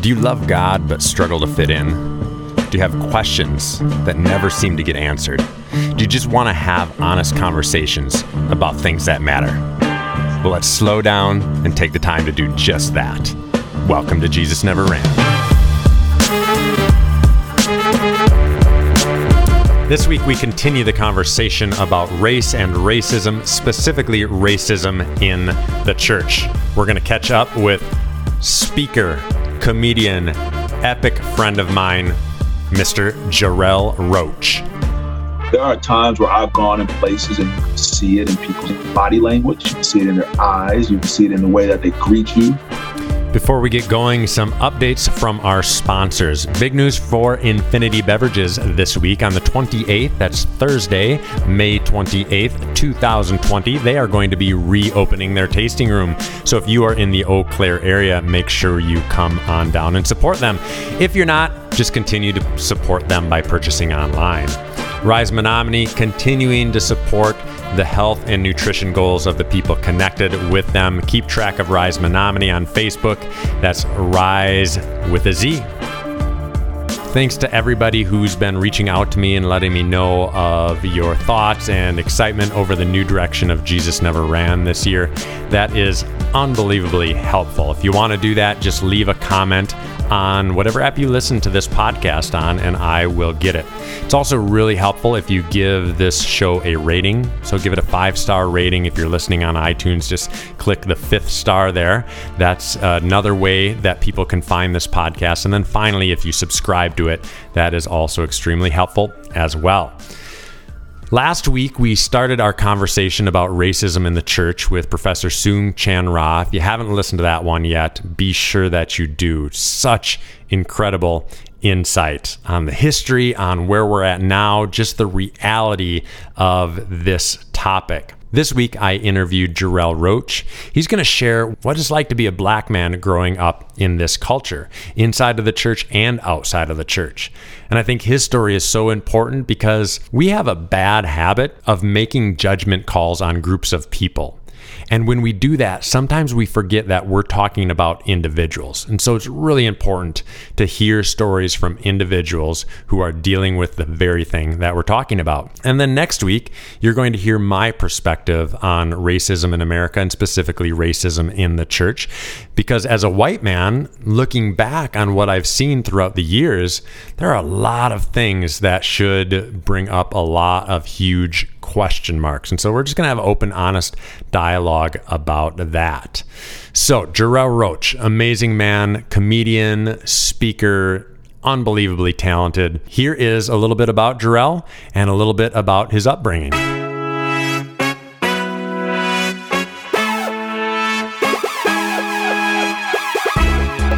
Do you love God but struggle to fit in? Do you have questions that never seem to get answered? Do you just want to have honest conversations about things that matter? Well, let's slow down and take the time to do just that. Welcome to Jesus Never Ran. This week, we continue the conversation about race and racism, specifically racism in the church. We're going to catch up with speaker, comedian, epic friend of mine, Mr. Jarrell Roach. There are times where I've gone in places and you can see it in people's body language, you can see it in their eyes, you can see it in the way that they greet you. Before we get going, some updates from our sponsors. Big news for Infinity Beverages this week on the 28th. That's Thursday, May 28th, 2020. They are going to be reopening their tasting room. So if you are in the Eau Claire area, make sure you come on down and support them. If you're not, just continue to support them by purchasing online. Rize Menomonie continuing to support the health and nutrition goals of the people connected with them. Keep track of Rize Menomonie on Facebook. That's Rise with a Z. Thanks to everybody who's been reaching out to me and letting me know of your thoughts and excitement over the new direction of Jesus Never Ran this year. That is unbelievably helpful. If you want to do that, just leave a comment on whatever app you listen to this podcast on, and I will get it. It's also really helpful if you give this show a rating. So give it a five star rating. If you're listening on iTunes, just click the fifth star there. That's another way that people can find this podcast. And then finally, if you subscribe to it, that is also extremely helpful as well. Last week, we started our conversation about racism in the church with Professor Soong Chan Rah. If you haven't listened to that one yet, be sure that you do. Such incredible insight on the history, on where we're at now, just the reality of this topic. This week, I interviewed Jarrell Roach. He's going to share what it's like to be a black man growing up in this culture, inside of the church and outside of the church. And I think his story is so important because we have a bad habit of making judgment calls on groups of people. And when we do that, sometimes we forget that we're talking about individuals. And so it's really important to hear stories from individuals who are dealing with the very thing that we're talking about. And then next week, you're going to hear my perspective on racism in America and specifically racism in the church. Because as a white man, looking back on what I've seen throughout the years, there are a lot of things that should bring up a lot of huge question marks. And so we're just going to have open, honest dialogue about that. So, Jarrell Roach, amazing man, comedian, speaker, unbelievably talented. Here is a little bit about Jarrell and a little bit about his upbringing.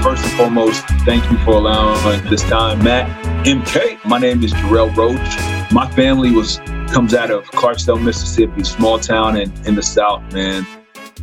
First and foremost, thank you for allowing this time, Matt. MK, my name is Jarrell Roach. My family was comes out of Clarksdale, Mississippi, small town in, in the South, man.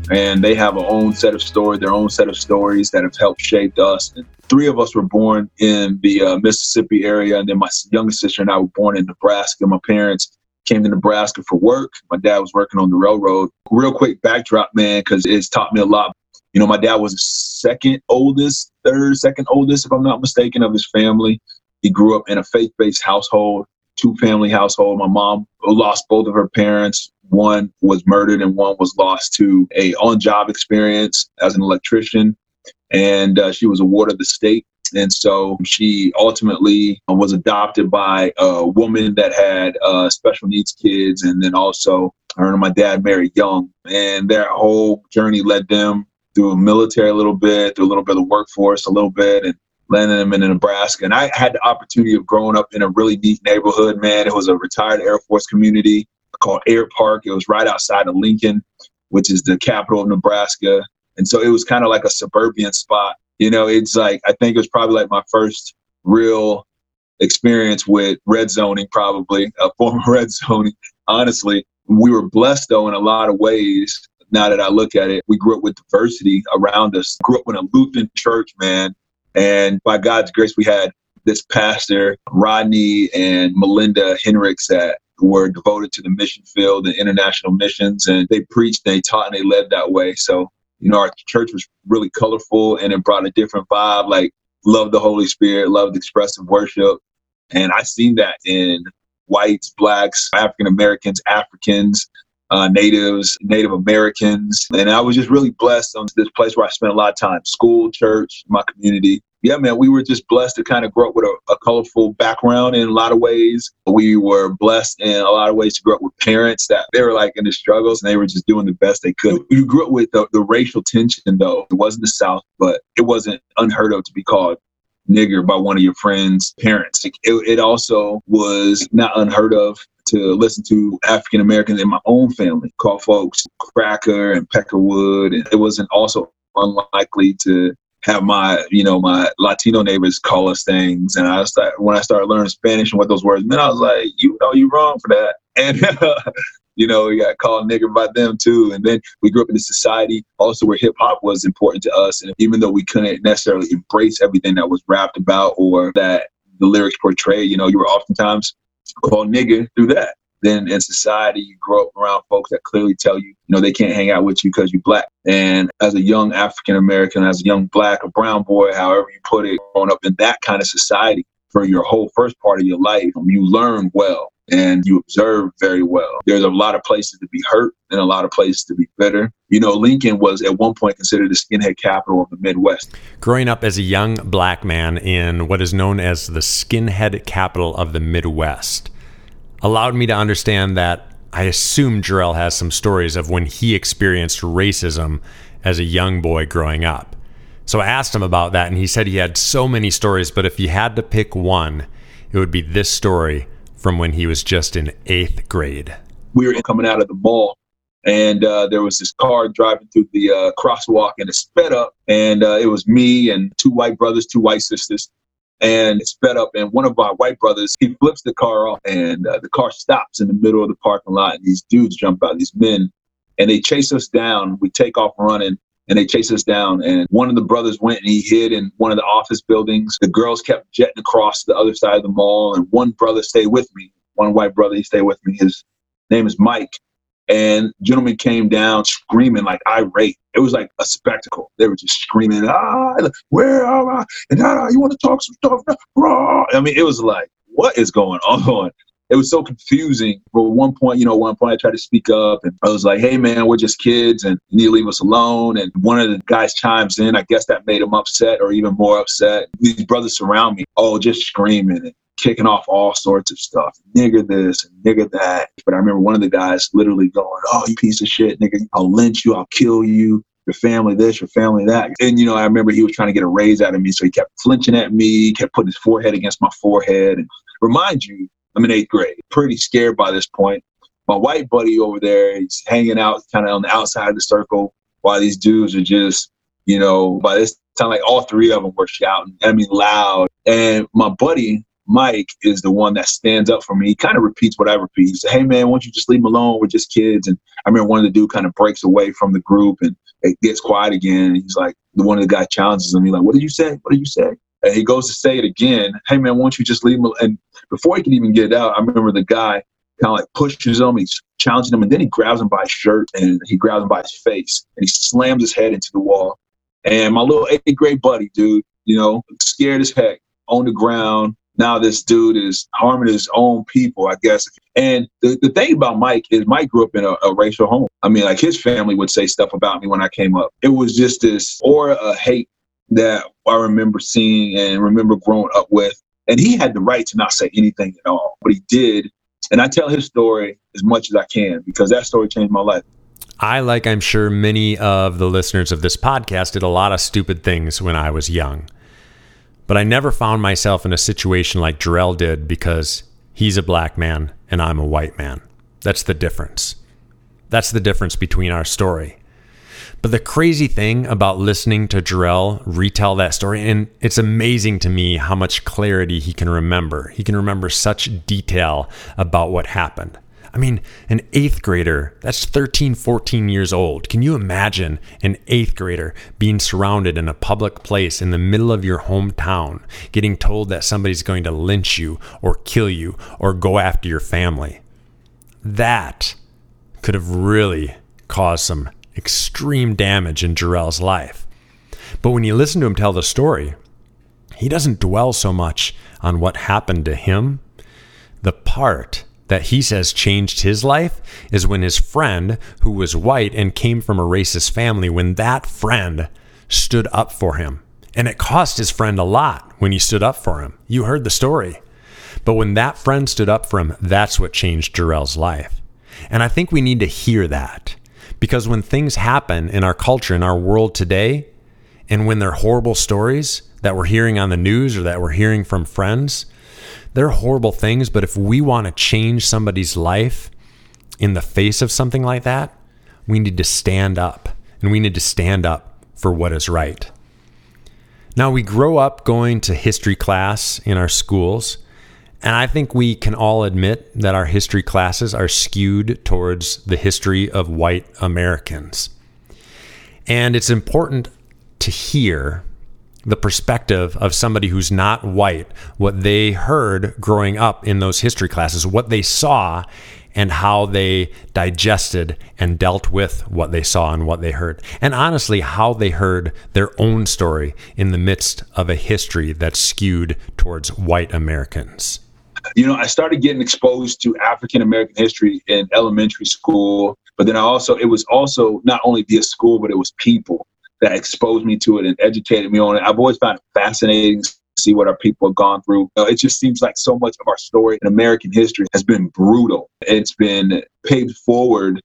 And they have their own set of stories, their own set of stories that have helped shape us. And three of us were born in the uh, Mississippi area, and then my youngest sister and I were born in Nebraska. My parents came to Nebraska for work. My dad was working on the railroad. Real quick backdrop, man, because it's taught me a lot. You know, my dad was second oldest, third, second oldest, if I'm not mistaken, of his family. He grew up in a faith based household two family household. My mom lost both of her parents. One was murdered and one was lost to a on job experience as an electrician. And uh, she was awarded the state. And so she ultimately was adopted by a woman that had uh, special needs kids. And then also her and my dad married young. And their whole journey led them through a military a little bit, through a little bit of workforce a little bit. And landing them in Nebraska. And I had the opportunity of growing up in a really neat neighborhood, man. It was a retired Air Force community called Air Park. It was right outside of Lincoln, which is the capital of Nebraska. And so it was kind of like a suburban spot. You know, it's like, I think it was probably like my first real experience with red zoning, probably a form of red zoning. Honestly, we were blessed though in a lot of ways. Now that I look at it, we grew up with diversity around us. Grew up in a Lutheran church, man and by God's grace, we had this pastor, Rodney and Melinda Henricks, that were devoted to the mission field and international missions. And they preached, they taught, and they led that way. So, you know, our church was really colorful and it brought a different vibe. Like loved the Holy Spirit, loved expressive worship. And I seen that in whites, blacks, African Americans, Africans, uh, natives, Native Americans. And I was just really blessed on this place where I spent a lot of time school, church, my community. Yeah, man, we were just blessed to kind of grow up with a, a colorful background in a lot of ways. We were blessed in a lot of ways to grow up with parents that they were like in the struggles and they were just doing the best they could. You grew up with the, the racial tension, though. It wasn't the South, but it wasn't unheard of to be called nigger by one of your friends' parents. It, it also was not unheard of to listen to African Americans in my own family call folks cracker and peckerwood. And it wasn't also unlikely to have my, you know, my Latino neighbors call us things. And I started, when I started learning Spanish and what those words meant, I was like, you know, you're wrong for that. And, you know, we got called nigger by them too. And then we grew up in a society also where hip hop was important to us. And even though we couldn't necessarily embrace everything that was rapped about or that the lyrics portray, you know, you were oftentimes called nigger through that. Then in society, you grow up around folks that clearly tell you, you know, they can't hang out with you because you're black. And as a young African American, as a young black or brown boy, however you put it, growing up in that kind of society for your whole first part of your life, you learn well and you observe very well. There's a lot of places to be hurt and a lot of places to be better. You know, Lincoln was at one point considered the skinhead capital of the Midwest. Growing up as a young black man in what is known as the skinhead capital of the Midwest allowed me to understand that I assume Jarrell has some stories of when he experienced racism as a young boy growing up. So I asked him about that, and he said he had so many stories, but if he had to pick one, it would be this story from when he was just in eighth grade. We were coming out of the mall, and uh, there was this car driving through the uh, crosswalk, and it sped up, and uh, it was me and two white brothers, two white sisters, and it sped up. And one of our white brothers, he flips the car off, and uh, the car stops in the middle of the parking lot, and these dudes jump out, these men, and they chase us down. We take off running, and they chased us down. And one of the brothers went and he hid in one of the office buildings. The girls kept jetting across to the other side of the mall, and one brother stayed with me. One white brother, he stayed with me. His name is Mike. And gentlemen came down screaming like irate. It was like a spectacle. They were just screaming, ah, where am I? And ah, you want to talk some stuff? I mean, it was like, what is going on? It was so confusing. But at one point, you know, one point I tried to speak up and I was like, hey, man, we're just kids and you need to leave us alone. And one of the guys chimes in. I guess that made him upset or even more upset. These brothers surround me, oh, just screaming and kicking off all sorts of stuff. Nigger this and nigger that. But I remember one of the guys literally going, oh, you piece of shit, nigga. I'll lynch you. I'll kill you your family this, your family that. And, you know, I remember he was trying to get a raise out of me. So he kept flinching at me, kept putting his forehead against my forehead. And remind you, I'm in eighth grade, pretty scared by this point. My white buddy over there, he's hanging out kind of on the outside of the circle while these dudes are just, you know, by this time, like all three of them were shouting, I mean, loud. And my buddy, Mike, is the one that stands up for me. He kind of repeats what I repeat. He said, Hey, man, why don't you just leave him alone? We're just kids. And I remember one of the dude kind of breaks away from the group and it gets quiet again. And he's like, the one of the challenges him. He's like, What did you say? What did you say? And he goes to say it again. Hey man, why don't you just leave him? And before he can even get out, I remember the guy kind of like pushes him. He's challenging him, and then he grabs him by his shirt and he grabs him by his face and he slams his head into the wall. And my little eighth grade buddy, dude, you know, scared as heck on the ground. Now this dude is harming his own people, I guess. And the, the thing about Mike is Mike grew up in a, a racial home. I mean, like his family would say stuff about me when I came up. It was just this aura of hate that I remember seeing and remember growing up with. And he had the right to not say anything at all, but he did. And I tell his story as much as I can because that story changed my life. I, like I'm sure many of the listeners of this podcast, did a lot of stupid things when I was young. But I never found myself in a situation like Jarrell did because he's a black man and I'm a white man. That's the difference. That's the difference between our story. But the crazy thing about listening to Jarrell retell that story, and it's amazing to me how much clarity he can remember. He can remember such detail about what happened. I mean, an eighth grader, that's 13, 14 years old. Can you imagine an eighth grader being surrounded in a public place in the middle of your hometown, getting told that somebody's going to lynch you or kill you or go after your family? That could have really caused some extreme damage in Jarrell's life. But when you listen to him tell the story, he doesn't dwell so much on what happened to him. The part that he says changed his life is when his friend, who was white and came from a racist family, when that friend stood up for him. And it cost his friend a lot when he stood up for him. You heard the story. But when that friend stood up for him, that's what changed Jarrell's life. And I think we need to hear that because when things happen in our culture, in our world today, and when they're horrible stories that we're hearing on the news or that we're hearing from friends, they're horrible things. But if we want to change somebody's life in the face of something like that, we need to stand up and we need to stand up for what is right. Now, we grow up going to history class in our schools, and I think we can all admit that our history classes are skewed towards the history of white Americans. And it's important to hear the perspective of somebody who's not white, what they heard growing up in those history classes, what they saw, and how they digested and dealt with what they saw and what they heard. And honestly, how they heard their own story in the midst of a history that's skewed towards white Americans. You know, I started getting exposed to African American history in elementary school, but then I also, it was also not only via school, but it was people that exposed me to it and educated me on it. I've always found it fascinating to see what our people have gone through. it just seems like so much of our story in American history has been brutal. It's been paved forward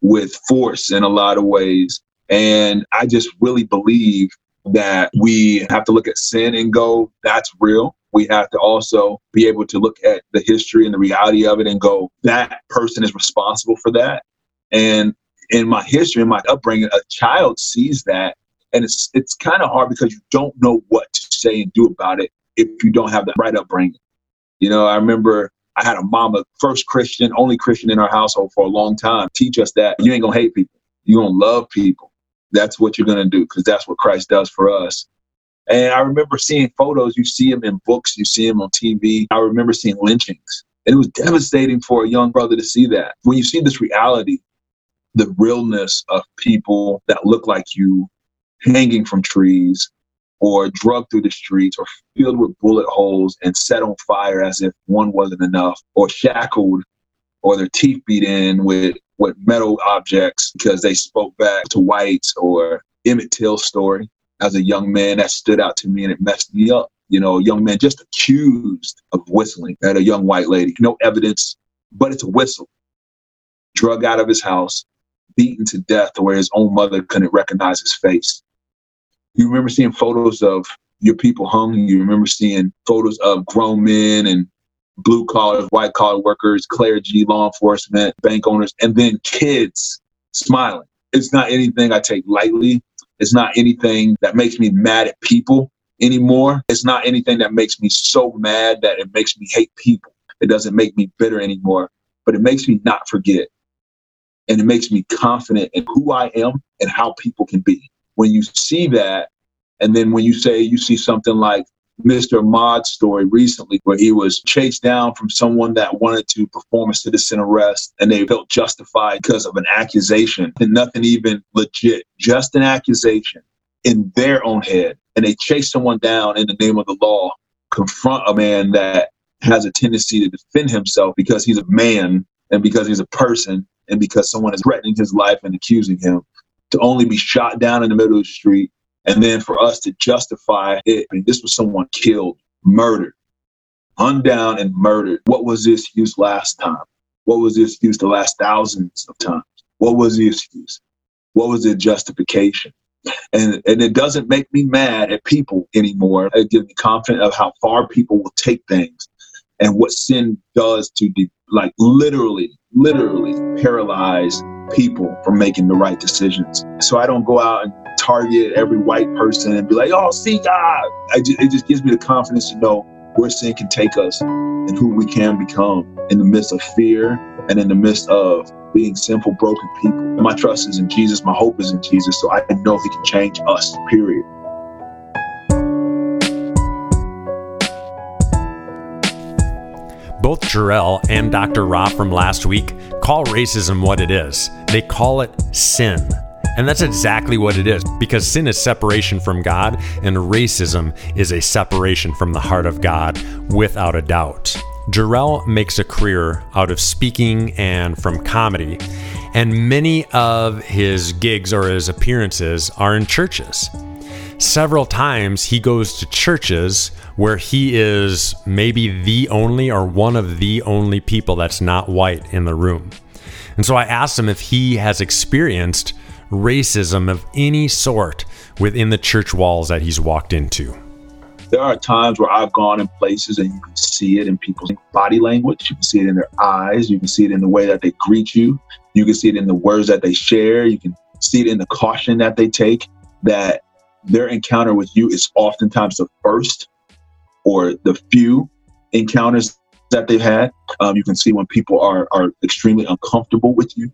with force in a lot of ways. And I just really believe that we have to look at sin and go, that's real. We have to also be able to look at the history and the reality of it and go, that person is responsible for that. And in my history, in my upbringing, a child sees that, and it's it's kind of hard because you don't know what to say and do about it if you don't have the right upbringing. You know, I remember I had a mama, first Christian, only Christian in our household for a long time, teach us that you ain't gonna hate people, you gonna love people. That's what you're gonna do because that's what Christ does for us. And I remember seeing photos. You see them in books, you see them on TV. I remember seeing lynchings. And it was devastating for a young brother to see that. When you see this reality, the realness of people that look like you hanging from trees or drugged through the streets or filled with bullet holes and set on fire as if one wasn't enough or shackled or their teeth beat in with with metal objects because they spoke back to whites or Emmett Till's story as a young man that stood out to me and it messed me up. You know, a young man just accused of whistling at a young white lady. No evidence, but it's a whistle. Drug out of his house, beaten to death where his own mother couldn't recognize his face. You remember seeing photos of your people hung. You remember seeing photos of grown men and blue collar, white collar workers, clergy, law enforcement, bank owners, and then kids smiling. It's not anything I take lightly. It's not anything that makes me mad at people anymore. It's not anything that makes me so mad that it makes me hate people. It doesn't make me bitter anymore, but it makes me not forget and it makes me confident in who I am and how people can be. When you see that, and then when you say you see something like Mr. Ahmaud's story recently, where he was chased down from someone that wanted to perform a citizen arrest and they felt justified because of an accusation and nothing even legit, just an accusation in their own head. And they chase someone down in the name of the law, confront a man that has a tendency to defend himself because he's a man and because he's a person and because someone is threatening his life and accusing him to only be shot down in the middle of the street and then for us to justify it I mean, this was someone killed murdered hunned down and murdered. What was the excuse last time? What was the excuse the last thousands of times? What was the excuse what was the justification? And and it doesn't make me mad at people anymore. It gives me confidence of how far people will take things and what sin does to de- like literally literally paralyze people from making the right decisions. So I don't go out and target every white person and be like, oh, see God. It just gives me the confidence to know where sin can take us and who we can become in the midst of fear and in the midst of being simple, broken people. My trust is in Jesus. My hope is in Jesus. So I know He can change us, period. Both Jarrell and Dr. Rah from last week call racism what it is. They call it sin. And that's exactly what it is, because sin is separation from God, and racism is a separation from the heart of God without a doubt. Jarrell makes a career out of speaking and from comedy, and many of his gigs or his appearances are in churches. Several times he goes to churches where he is maybe the only or one of the only people that's not white in the room. And so I asked him if he has experienced racism of any sort within the church walls that he's walked into. There are times where I've gone in places and you can see it in people's body language. You can see it in their eyes. You can see it in the way that they greet you. You can see it in the words that they share. You can see it in the caution that they take that their encounter with you is oftentimes the first or the few encounters that they've had. Um, you can see when people are, are extremely uncomfortable with you.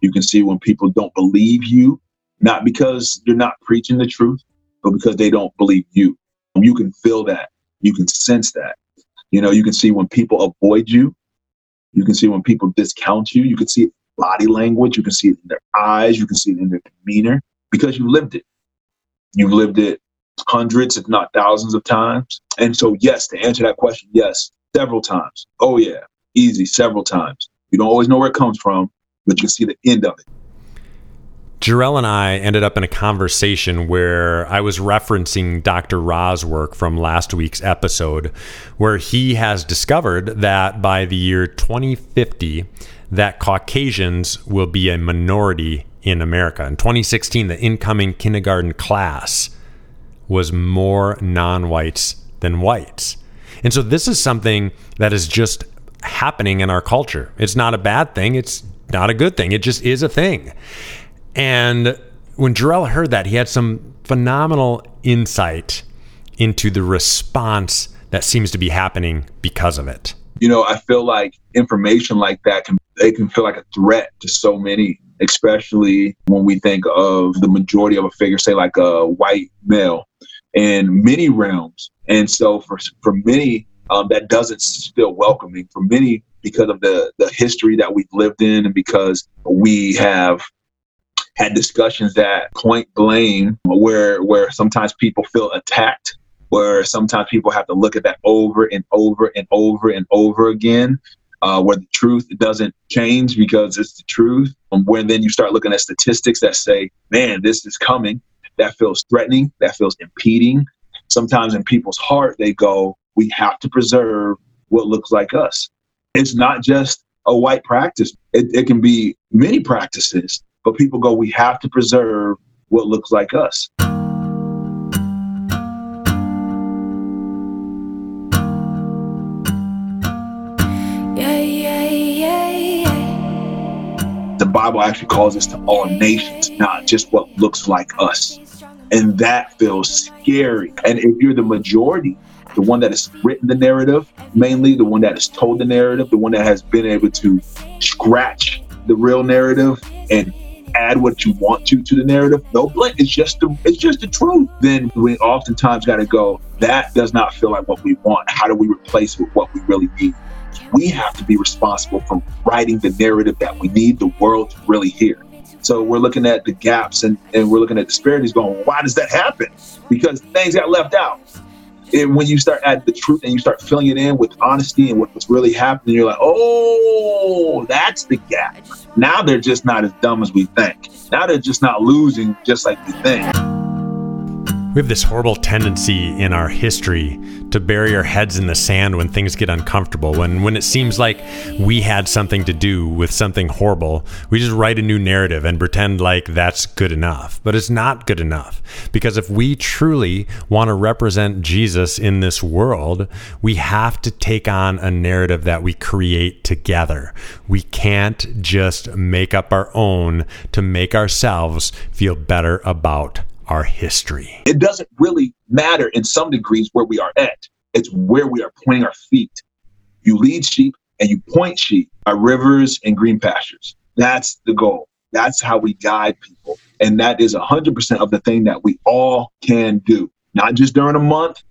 You can see when people don't believe you, not because you're not preaching the truth, but because they don't believe you. Um, you can feel that. You can sense that. You know, you can see when people avoid you. You can see when people discount you. You can see body language. You can see it in their eyes. You can see it in their demeanor because you lived it. You've lived it hundreds, if not thousands of times. And so, yes, to answer that question, yes, several times. Oh, yeah, easy, several times. You don't always know where it comes from, but you see the end of it. Jarrell and I ended up in a conversation where I was referencing Dr. Rah's work from last week's episode, where he has discovered that by the year 2050, that Caucasians will be a minority in America. In 2016, the incoming kindergarten class was more non-whites than whites. And so this is something that is just happening in our culture. It's not a bad thing. It's not a good thing. It just is a thing. And when Jarrell heard that, he had some phenomenal insight into the response that seems to be happening because of it. You know, I feel like information like that can they can feel like a threat to so many, especially when we think of the majority of a figure, say like a white male, in many realms. And so for for many, um, that doesn't feel welcoming. For many, because of the the history that we've lived in, and because we have had discussions that point blame where where sometimes people feel attacked where sometimes people have to look at that over and over and over and over again uh, where the truth doesn't change because it's the truth. Um, when then you start looking at statistics that say man this is coming that feels threatening that feels impeding. Sometimes in people's heart they go we have to preserve what looks like us it's not just a white practice it, it can be many practices but people go, we have to preserve what looks like us. The Bible actually calls us to all nations, not just what looks like us. And that feels scary. And if you're the majority, the one that has written the narrative, mainly the one that has told the narrative, the one that has been able to scratch the real narrative and add what you want to to the narrative. No blame. It's just the it's just the truth. Then we oftentimes got to go. That does not feel like what we want. How do we replace with what we really need? We have to be responsible for writing the narrative that we need the world to really hear. So we're looking at the gaps and, and we're looking at disparities going, why does that happen? Because things got left out and when you start adding the truth and you start filling it in with honesty and what's really happening, you're like, oh, that's the gap. Now they're just not as dumb as we think. Now they're just not losing just like we think. We have this horrible tendency in our history to bury our heads in the sand when things get uncomfortable. When when it seems like we had something to do with something horrible, we just write a new narrative and pretend like that's good enough. But it's not good enough because if we truly want to represent Jesus in this world, we have to take on a narrative that we create together. We can't just make up our own to make ourselves feel better about our history. It doesn't really matter in some degrees where we are at, it's where we are pointing our feet. You lead sheep and you point sheep by rivers and green pastures. That's the goal. That's how we guide people. And that is 100% of the thing that we all can do, not just during a month,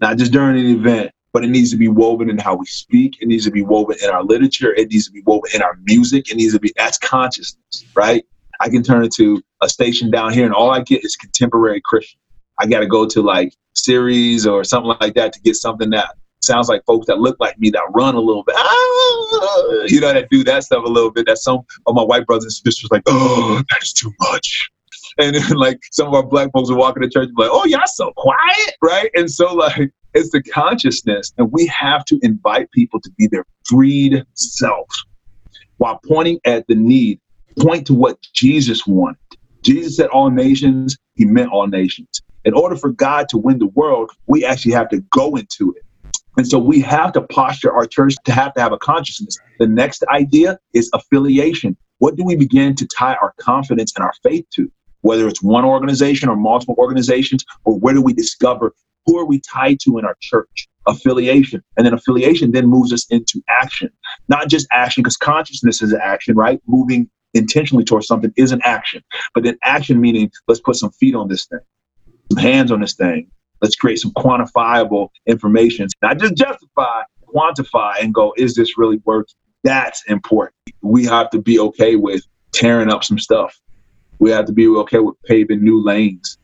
not just during an event, but it needs to be woven in how we speak. It needs to be woven in our literature. It needs to be woven in our music. It needs to be, that's consciousness, right? I can turn it to a station down here, and all I get is contemporary Christian. I got to go to like Sirius or something like that to get something that sounds like folks that look like me that run a little bit. Ah, you know, that do that stuff a little bit. That some of my white brothers and sisters like, oh, that is too much. And then like some of our black folks will walk into church and like, oh, y'all so quiet, right? And so like it's the consciousness, and we have to invite people to be their freed self while pointing at the need. Point to what Jesus wanted. Jesus said all nations, he meant all nations. In order for God to win the world, we actually have to go into it. And so we have to posture our church to have to have a consciousness. The next idea is affiliation. What do we begin to tie our confidence and our faith to? Whether it's one organization or multiple organizations, or where do we discover who are we tied to in our church? Affiliation. And then affiliation then moves us into action. Not just action, because consciousness is action, right? Moving intentionally towards something is an action. But then action meaning let's put some feet on this thing, some hands on this thing, Let's create some quantifiable information, not just justify, quantify, and go, is this really working? That's important. We have to be okay with tearing up some stuff. We have to be okay with paving new lanes.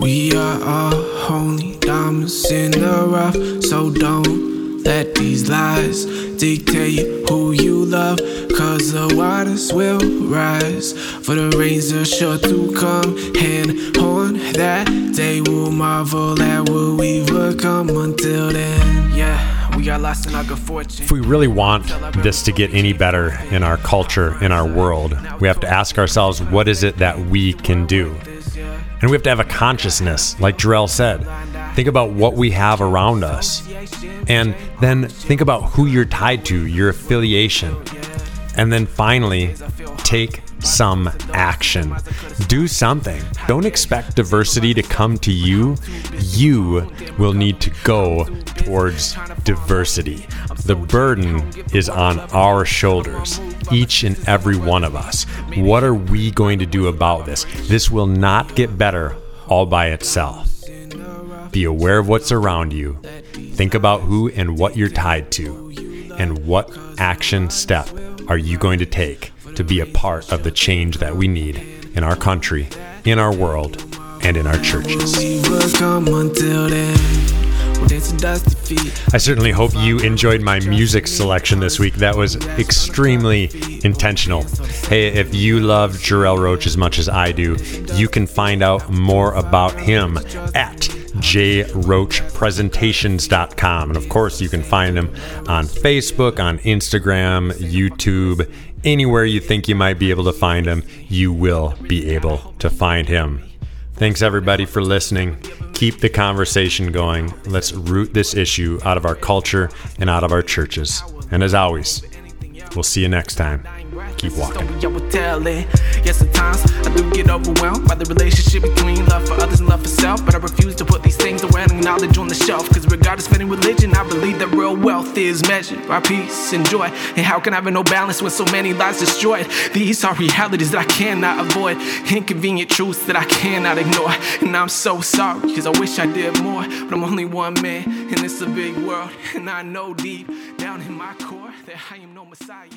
We are all holy diamonds in the rough, so don't let these lies dictate who you love. Cause the waters will rise, for the rains are sure to come. And on that day, we'll marvel at what we've become until then. Yeah. If we really want this to get any better in our culture, in our world, we have to ask ourselves what is it that we can do? And we have to have a consciousness, like Jarrell said. Think about what we have around us. And then think about who you're tied to, your affiliation. And then finally, take some action. Do something. Don't expect diversity to come to you. You will need to go towards diversity. The burden is on our shoulders, each and every one of us. What are we going to do about this? This will not get better all by itself. Be aware of what's around you. Think about who and what you're tied to, and what action step are you going to take to be a part of the change that we need in our country, in our world, and in our churches. I certainly hope you enjoyed my music selection this week. That was extremely intentional. Hey, if you love Jarrell Roach as much as I do, you can find out more about him at jroachpresentations.com. And of course, you can find him on Facebook, on Instagram, YouTube, anywhere you think you might be able to find him, you will be able to find him. Thanks everybody for listening. Keep the conversation going. Let's root this issue out of our culture and out of our churches. And as always, we'll see you next time keep walking. Yes, at times I do get overwhelmed by the relationship between love for others and love for self. But I refuse to put these things around and knowledge on the shelf. Cause regardless of any religion, I believe that real wealth is measured by peace and joy. And how can I have no balance when so many lives destroyed? These are realities that I cannot avoid, inconvenient truths that I cannot ignore. And I'm so sorry, cause I wish I did more. But I'm only one man, and it's a big world. And I know deep down in my core that I am no Messiah.